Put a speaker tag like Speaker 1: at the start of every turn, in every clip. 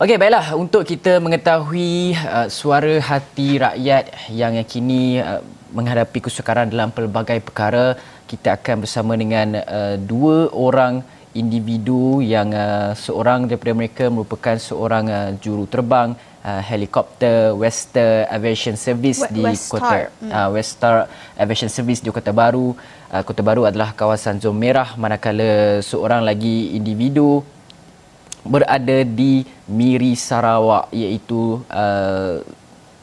Speaker 1: Okey, baiklah untuk kita mengetahui uh, suara hati rakyat yang kini uh, menghadapi kesukaran dalam pelbagai perkara, kita akan bersama dengan uh, dua orang individu yang uh, seorang daripada mereka merupakan seorang uh, juru terbang uh, helikopter Westar Aviation Service
Speaker 2: We-
Speaker 1: di kota
Speaker 2: Hmm.
Speaker 1: uh, Westar Aviation Service di Kota Baru. Uh, Kota Baru adalah kawasan zon merah manakala seorang lagi individu berada di Miri Sarawak iaitu uh,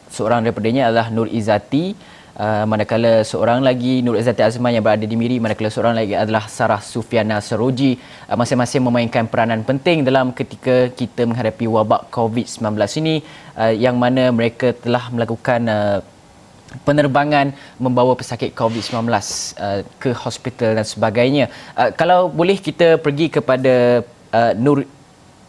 Speaker 1: seorang daripadanya adalah Nur Izati uh, manakala seorang lagi Nur Izati Azman yang berada di Miri manakala seorang lagi adalah Sarah Sufiana Seroji uh, masing-masing memainkan peranan penting dalam ketika kita menghadapi wabak COVID-19 ini uh, yang mana mereka telah melakukan uh, penerbangan membawa pesakit COVID-19 uh, ke hospital dan sebagainya. Uh, kalau boleh kita pergi kepada uh, Nur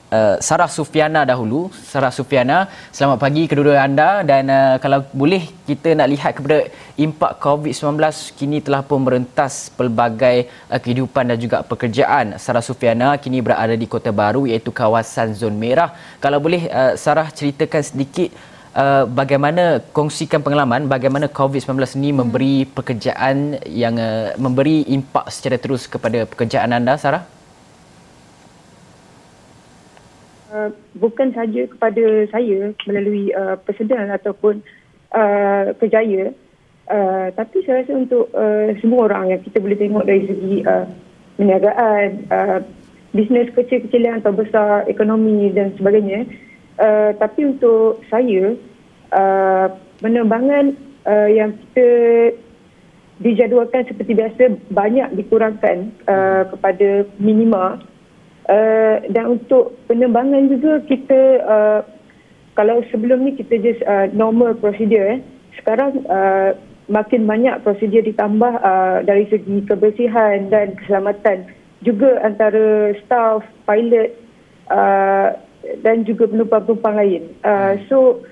Speaker 1: Uh, Sarah Sufiana dahulu. Sarah Sufiana, selamat pagi kedua-dua anda dan uh, kalau boleh kita nak lihat kepada impak COVID-19 kini telah pun merentas pelbagai uh, kehidupan dan juga pekerjaan. Sarah Sufiana kini berada di Kota Baru iaitu kawasan zon merah. Kalau boleh uh, Sarah ceritakan sedikit uh, bagaimana kongsikan pengalaman bagaimana COVID-19 ini memberi pekerjaan yang uh, memberi impak secara terus kepada pekerjaan anda Sarah?
Speaker 3: Bukan saja kepada saya melalui uh, personal ataupun uh, kerjaya uh, tapi saya rasa untuk uh, semua orang yang kita boleh tengok dari segi uh, perniagaan, uh, bisnes kecil-kecilan atau besar, ekonomi dan sebagainya. Uh, tapi untuk saya, uh, penerbangan uh, yang kita dijadualkan seperti biasa banyak dikurangkan uh, kepada minima Uh, dan untuk penerbangan juga kita uh, kalau sebelum ni kita just uh, normal prosedur eh. Sekarang uh, makin banyak prosedur ditambah uh, dari segi kebersihan dan keselamatan juga antara staff, pilot uh, dan juga penumpang-penumpang lain. Uh, so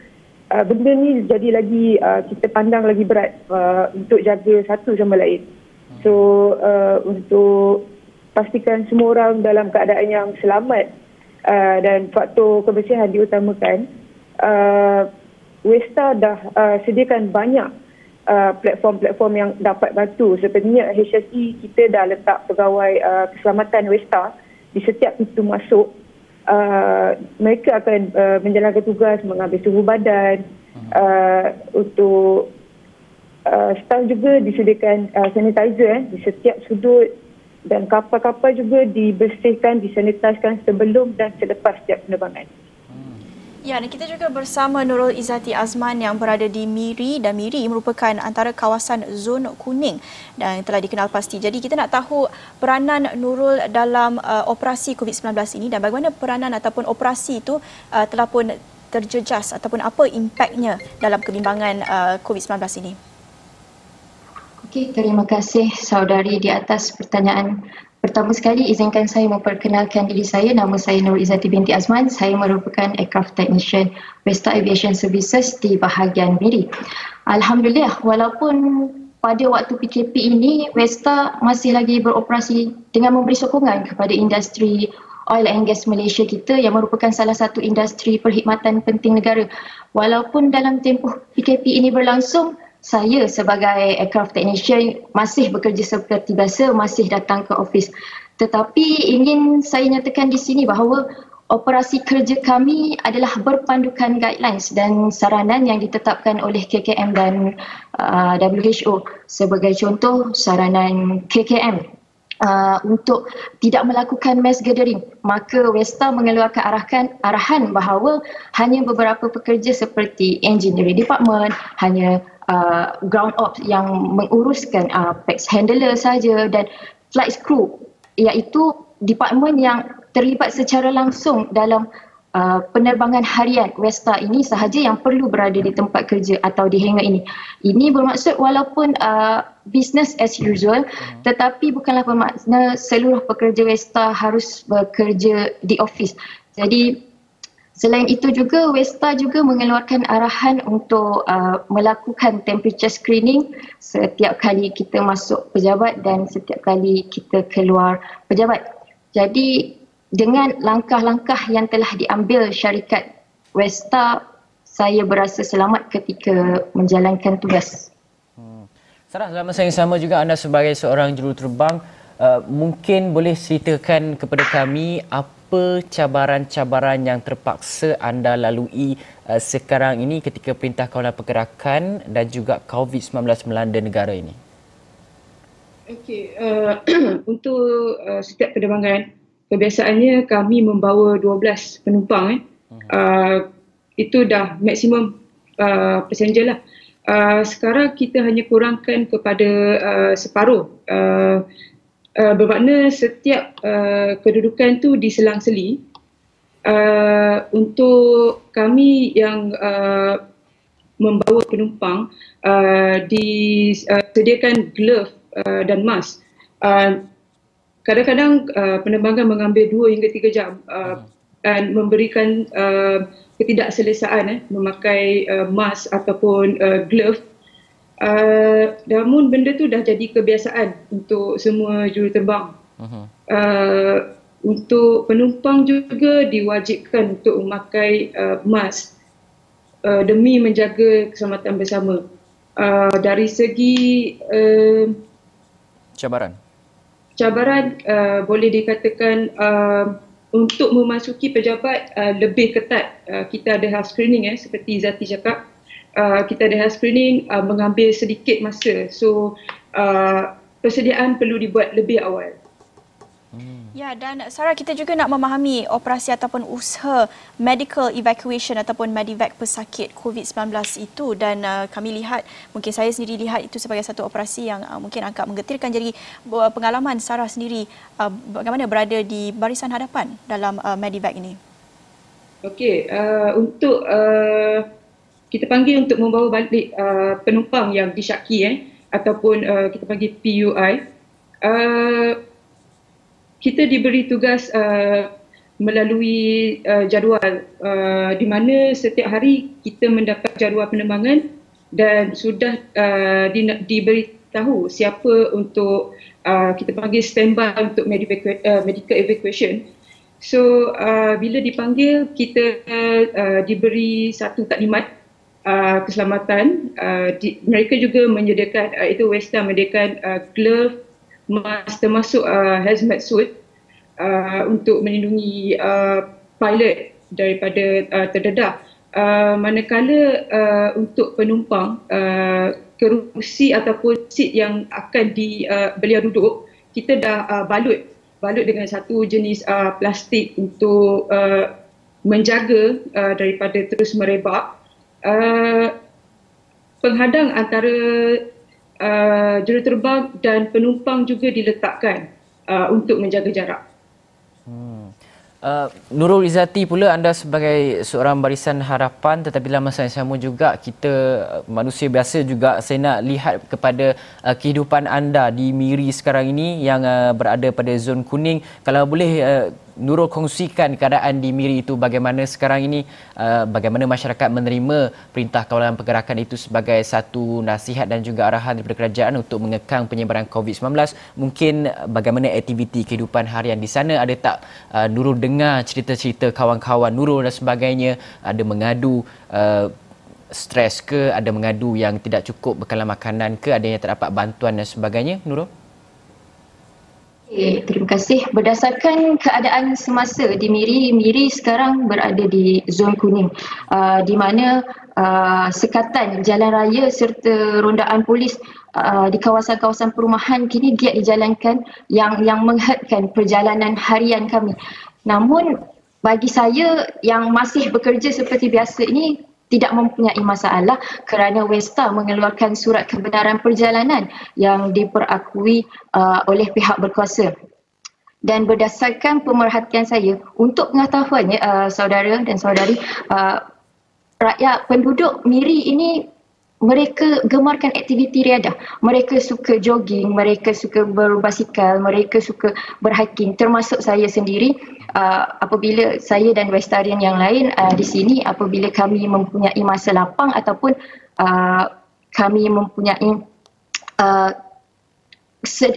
Speaker 3: uh, benda ni jadi lagi uh, kita pandang lagi berat uh, untuk jaga satu sama lain. So uh, untuk pastikan semua orang dalam keadaan yang selamat uh, dan faktor kebersihan diutamakan. Uh, Westa dah uh, sediakan banyak uh, platform-platform yang dapat bantu. Sepertinya HSE kita dah letak pegawai uh, keselamatan Westa di setiap pintu masuk. Uh, mereka akan uh, menjalankan tugas mengambil suhu badan uh, untuk uh, staff juga disediakan uh, sanitizer eh, di setiap sudut dan kapal-kapal juga dibersihkan, disanitiskan sebelum dan selepas setiap penerbangan.
Speaker 2: Ya, dan kita juga bersama Nurul Izzati Azman yang berada di Miri dan Miri merupakan antara kawasan zon kuning dan telah dikenal pasti. Jadi kita nak tahu peranan Nurul dalam uh, operasi COVID-19 ini dan bagaimana peranan ataupun operasi itu uh, telah pun terjejas ataupun apa impaknya dalam kebimbangan uh, COVID-19 ini.
Speaker 4: Okey, terima kasih saudari di atas pertanyaan. Pertama sekali izinkan saya memperkenalkan diri saya. Nama saya Nur Izzati binti Azman. Saya merupakan aircraft technician Westa Aviation Services di bahagian Miri. Alhamdulillah walaupun pada waktu PKP ini Westa masih lagi beroperasi dengan memberi sokongan kepada industri oil and gas Malaysia kita yang merupakan salah satu industri perkhidmatan penting negara. Walaupun dalam tempoh PKP ini berlangsung, saya sebagai aircraft technician masih bekerja seperti biasa, masih datang ke office. Tetapi ingin saya nyatakan di sini bahawa operasi kerja kami adalah berpandukan guidelines dan saranan yang ditetapkan oleh KKM dan uh, WHO. Sebagai contoh, saranan KKM Uh, untuk tidak melakukan mass gathering maka Westa mengeluarkan arahan arahan bahawa hanya beberapa pekerja seperti engineering department hanya uh, ground ops yang menguruskan uh, PAX handler saja dan flight crew iaitu department yang terlibat secara langsung dalam uh, penerbangan harian Westa ini sahaja yang perlu berada di tempat kerja atau di hangar ini. Ini bermaksud walaupun uh, business as usual tetapi bukanlah bermakna seluruh pekerja Westa harus bekerja di office. Jadi Selain itu juga Westa juga mengeluarkan arahan untuk uh, melakukan temperature screening setiap kali kita masuk pejabat dan setiap kali kita keluar pejabat. Jadi dengan langkah-langkah yang telah diambil syarikat Westa, saya berasa selamat ketika menjalankan tugas.
Speaker 1: Hmm. Sarah, dalam masa yang sama juga anda sebagai seorang juruterbang, uh, mungkin boleh ceritakan kepada kami apa cabaran-cabaran yang terpaksa anda lalui uh, sekarang ini ketika Perintah Kawalan Pergerakan dan juga COVID-19 melanda negara ini?
Speaker 5: Okey, uh, untuk uh, setiap penerbangan, kebiasaannya kami membawa 12 penumpang. Eh. Uh, itu dah maksimum uh, passenger lah. Uh, sekarang kita hanya kurangkan kepada uh, separuh. Uh, uh, bermakna setiap uh, kedudukan tu diselang-seli. Uh, untuk kami yang uh, membawa penumpang uh, disediakan glove uh, dan mask. Uh, kadang-kadang uh, penerbangan mengambil 2 hingga 3 jam uh, dan memberikan uh, ketidakselesaan eh, memakai uh, mask ataupun uh, glove. Uh, namun benda tu dah jadi kebiasaan untuk semua juruterbang. Uh-huh. Uh, untuk penumpang juga diwajibkan untuk memakai uh, mask uh, demi menjaga keselamatan bersama. Uh, dari segi uh,
Speaker 1: cabaran,
Speaker 5: cabaran uh, boleh dikatakan uh, untuk memasuki pejabat uh, lebih ketat uh, kita ada health screening eh seperti Zati cakap uh, kita health screening uh, mengambil sedikit masa. So uh, persediaan perlu dibuat lebih awal.
Speaker 2: Ya dan Sarah kita juga nak memahami operasi ataupun usaha medical evacuation ataupun medivac pesakit COVID-19 itu. Dan uh, kami lihat mungkin saya sendiri lihat itu sebagai satu operasi yang uh, mungkin agak menggetirkan. Jadi uh, pengalaman Sarah sendiri uh, bagaimana berada di barisan hadapan dalam uh, medivac ini.
Speaker 5: Okey uh, untuk uh, kita panggil untuk membawa balik uh, penumpang yang disyaki eh ataupun uh, kita panggil PUI uh, kita diberi tugas uh, melalui uh, jadual uh, di mana setiap hari kita mendapat jadual penerbangan dan sudah uh, di, diberitahu siapa untuk uh, kita panggil standby untuk medical, uh, medical evacuation. So uh, bila dipanggil kita uh, diberi satu taklimat uh, keselamatan. Uh, di, mereka juga menyediakan uh, itu Western menyediakan uh, glove mask termasuk uh, hazmat suit uh, untuk melindungi uh, pilot daripada uh, terdedah. Uh, manakala uh, untuk penumpang uh, kerusi ataupun seat yang akan di uh, beliau duduk kita dah uh, balut balut dengan satu jenis uh, plastik untuk uh, menjaga uh, daripada terus merebak uh, penghadang antara uh, juruterbang dan penumpang juga diletakkan uh, untuk menjaga jarak.
Speaker 1: Uh, Nurul Izzati pula anda sebagai seorang barisan harapan tetapi dalam masa yang sama juga kita manusia biasa juga saya nak lihat kepada uh, kehidupan anda di Miri sekarang ini yang uh, berada pada zon kuning kalau boleh uh, Nurul kongsikan keadaan di Miri itu. Bagaimana sekarang ini uh, bagaimana masyarakat menerima perintah kawalan pergerakan itu sebagai satu nasihat dan juga arahan daripada kerajaan untuk mengekang penyebaran COVID-19 mungkin bagaimana aktiviti kehidupan harian di sana? Ada tak uh, Nurul dengar cerita-cerita kawan-kawan Nurul dan sebagainya? Ada mengadu uh, stres ke? Ada mengadu yang tidak cukup bekalan makanan ke? Ada yang tak dapat bantuan dan sebagainya Nurul
Speaker 4: Okay, terima kasih. Berdasarkan keadaan semasa di Miri, Miri sekarang berada di zon kuning uh, di mana uh, sekatan jalan raya serta rondaan polis uh, di kawasan-kawasan perumahan kini giat dijalankan yang yang menghadkan perjalanan harian kami. Namun bagi saya yang masih bekerja seperti biasa ini tidak mempunyai masalah kerana Westa mengeluarkan surat kebenaran perjalanan yang diperakui uh, oleh pihak berkuasa. Dan berdasarkan pemerhatian saya, untuk pengetahuannya uh, saudara dan saudari, uh, rakyat penduduk Miri ini mereka gemarkan aktiviti riadah. Mereka suka jogging, mereka suka berbasikal, mereka suka berhiking termasuk saya sendiri. Uh, apabila saya dan Westarian yang lain uh, di sini apabila kami mempunyai masa lapang ataupun uh, kami mempunyai uh,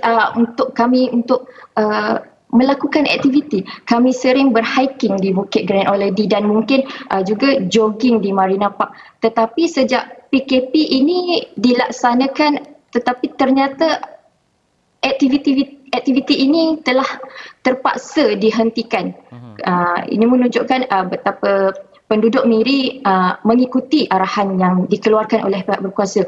Speaker 4: uh, untuk kami untuk uh, melakukan aktiviti. Kami sering berhiking di Bukit Grand Oledi dan mungkin uh, juga jogging di Marina Park. Tetapi sejak PKP ini dilaksanakan tetapi ternyata aktiviti aktiviti ini telah terpaksa dihentikan. Uh, ini menunjukkan uh, betapa penduduk Miri uh, mengikuti arahan yang dikeluarkan oleh pihak berkuasa.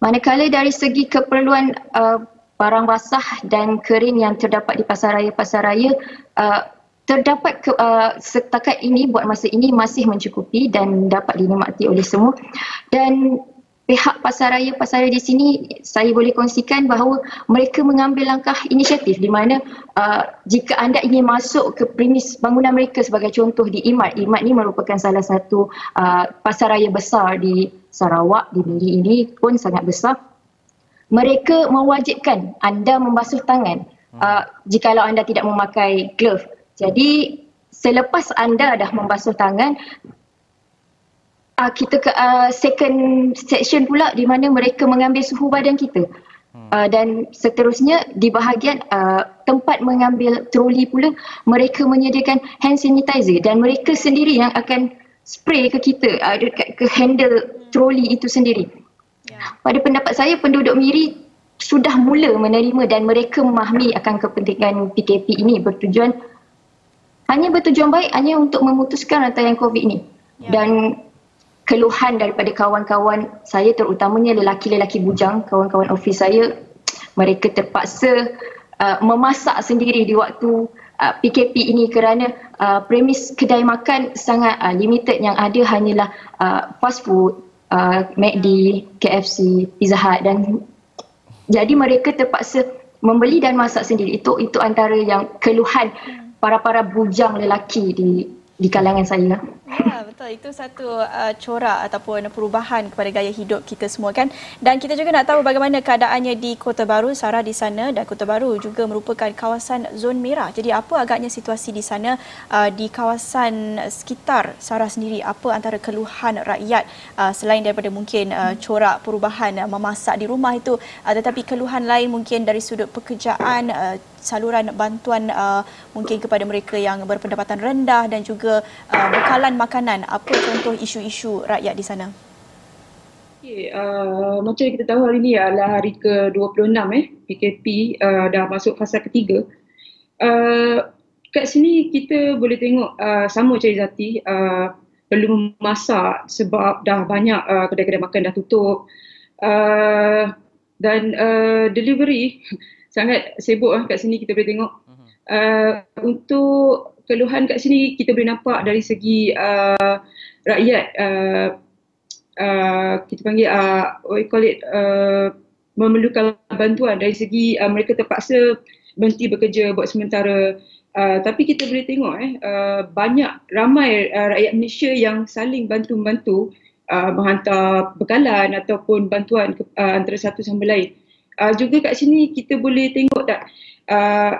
Speaker 4: Manakala dari segi keperluan uh, barang basah dan kering yang terdapat di pasar raya-pasar uh, terdapat ke, uh, setakat ini buat masa ini masih mencukupi dan dapat dinikmati oleh semua dan pihak pasaraya-pasaraya di sini saya boleh kongsikan bahawa mereka mengambil langkah inisiatif di mana uh, jika anda ingin masuk ke premis bangunan mereka sebagai contoh di IMAT, IMAT ini merupakan salah satu uh, pasaraya besar di Sarawak, di Miri ini pun sangat besar. Mereka mewajibkan anda membasuh tangan uh, jikalau anda tidak memakai glove. Jadi selepas anda dah membasuh tangan, uh, kita ke uh, second section pula di mana mereka mengambil suhu badan kita. Uh, dan seterusnya di bahagian uh, tempat mengambil troli pula mereka menyediakan hand sanitizer dan mereka sendiri yang akan spray ke kita uh, dekat ke handle troli itu sendiri. Yeah. Pada pendapat saya penduduk Miri sudah mula menerima dan mereka memahami akan kepentingan PKP ini bertujuan hanya bertujuan baik hanya untuk memutuskan rantai COVID ini. Yeah. Dan keluhan daripada kawan-kawan saya terutamanya lelaki-lelaki bujang, kawan-kawan ofis saya, mereka terpaksa uh, memasak sendiri di waktu uh, PKP ini kerana uh, premis kedai makan sangat uh, limited yang ada hanyalah uh, fast food, uh, McD, KFC, Pizza Hut dan jadi mereka terpaksa membeli dan masak sendiri. Itu itu antara yang keluhan para-para bujang lelaki di di kalangan saya.
Speaker 2: Ya, betul. Itu satu uh, corak ataupun perubahan kepada gaya hidup kita semua kan. Dan kita juga nak tahu bagaimana keadaannya di Kota Baru, Sarah di sana dan Kota Baru juga merupakan kawasan zon merah. Jadi apa agaknya situasi di sana uh, di kawasan sekitar Sarah sendiri? Apa antara keluhan rakyat uh, selain daripada mungkin uh, corak perubahan uh, memasak di rumah itu uh, tetapi keluhan lain mungkin dari sudut pekerjaan uh, saluran bantuan uh, mungkin kepada mereka yang berpendapatan rendah dan juga uh, bekalan makanan. Apa contoh isu-isu rakyat di sana?
Speaker 5: Okay, uh, macam kita tahu hari ini adalah hari ke-26 eh, PKP uh, dah masuk fasa ketiga. Uh, kat sini kita boleh tengok uh, sama macam Izzati, uh, perlu memasak sebab dah banyak uh, kedai-kedai makan dah tutup. Uh, dan uh, delivery sangat sibuk lah kat sini kita boleh tengok. Uh, untuk keluhan kat sini kita boleh nampak dari segi uh, rakyat uh, uh, kita panggil uh, what you call it uh, memerlukan bantuan. Dari segi uh, mereka terpaksa berhenti bekerja buat sementara. Uh, tapi kita boleh tengok eh uh, banyak ramai uh, rakyat Malaysia yang saling bantu membantu uh, menghantar bekalan ataupun bantuan ke, uh, antara satu sama lain. uh, juga kat sini kita boleh tengok tak? Uh,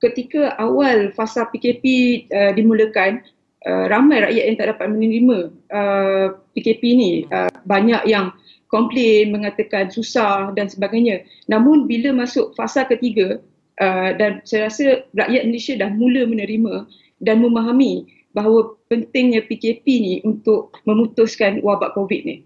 Speaker 5: ketika awal fasa PKP uh, dimulakan uh, ramai rakyat yang tak dapat menerima uh, PKP ni. Uh, banyak yang komplain mengatakan susah dan sebagainya. Namun bila masuk fasa ketiga uh, dan saya rasa rakyat Malaysia dah mula menerima dan memahami bahawa pentingnya PKP ni untuk memutuskan wabak COVID ni.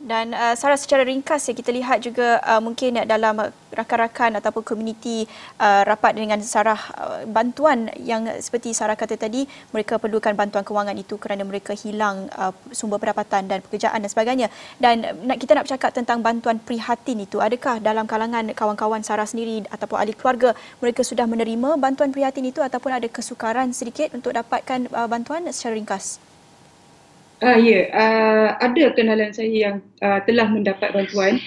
Speaker 2: Dan uh, Sarah secara ringkas ya kita lihat juga uh, mungkin dalam rakan-rakan ataupun komuniti uh, rapat dengan Sarah uh, bantuan yang seperti Sarah kata tadi mereka perlukan bantuan kewangan itu kerana mereka hilang uh, sumber pendapatan dan pekerjaan dan sebagainya. Dan nak kita nak bercakap tentang bantuan prihatin itu adakah dalam kalangan kawan-kawan Sarah sendiri ataupun ahli keluarga mereka sudah menerima bantuan prihatin itu ataupun ada kesukaran sedikit untuk dapatkan uh, bantuan secara ringkas?
Speaker 5: Ah ya, yeah. uh, ada kenalan saya yang uh, telah mendapat bantuan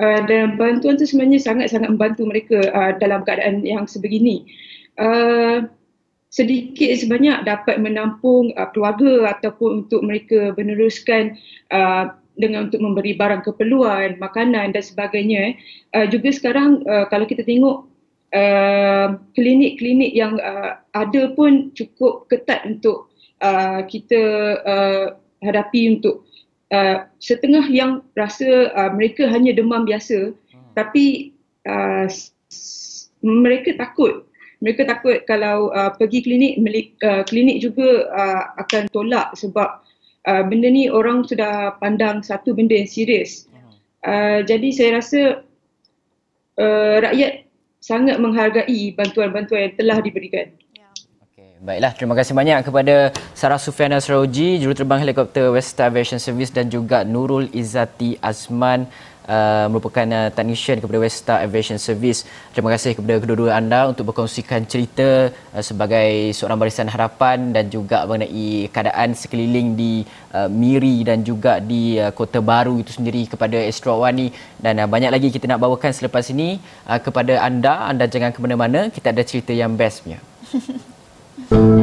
Speaker 5: uh, dan bantuan itu sebenarnya sangat-sangat membantu mereka uh, dalam keadaan yang sebegini. Uh, sedikit sebanyak dapat menampung uh, keluarga ataupun untuk mereka meneruskan uh, dengan untuk memberi barang keperluan, makanan dan sebagainya. Uh, juga sekarang uh, kalau kita tengok uh, klinik-klinik yang uh, ada pun cukup ketat untuk uh, kita uh, hadapi untuk uh, setengah yang rasa uh, mereka hanya demam biasa hmm. tapi uh,
Speaker 3: mereka takut. Mereka takut kalau uh, pergi klinik melik, uh, klinik juga uh, akan tolak sebab uh, benda ni orang sudah pandang satu benda yang serius. Uh, jadi saya rasa uh, rakyat sangat menghargai bantuan-bantuan yang telah diberikan
Speaker 1: Baiklah, terima kasih banyak kepada Sarah Sufiana Saroji, juruterbang helikopter Westa Aviation Service dan juga Nurul Izzati Azman uh, merupakan uh, technician kepada Westa Aviation Service. Terima kasih kepada kedua-dua anda untuk berkongsikan cerita uh, sebagai seorang barisan harapan dan juga mengenai keadaan sekeliling di uh, Miri dan juga di uh, Kota Baru itu sendiri kepada Astro Wani dan uh, banyak lagi kita nak bawakan selepas ini uh, kepada anda. Anda jangan ke mana-mana, kita ada cerita yang bestnya. Thank you.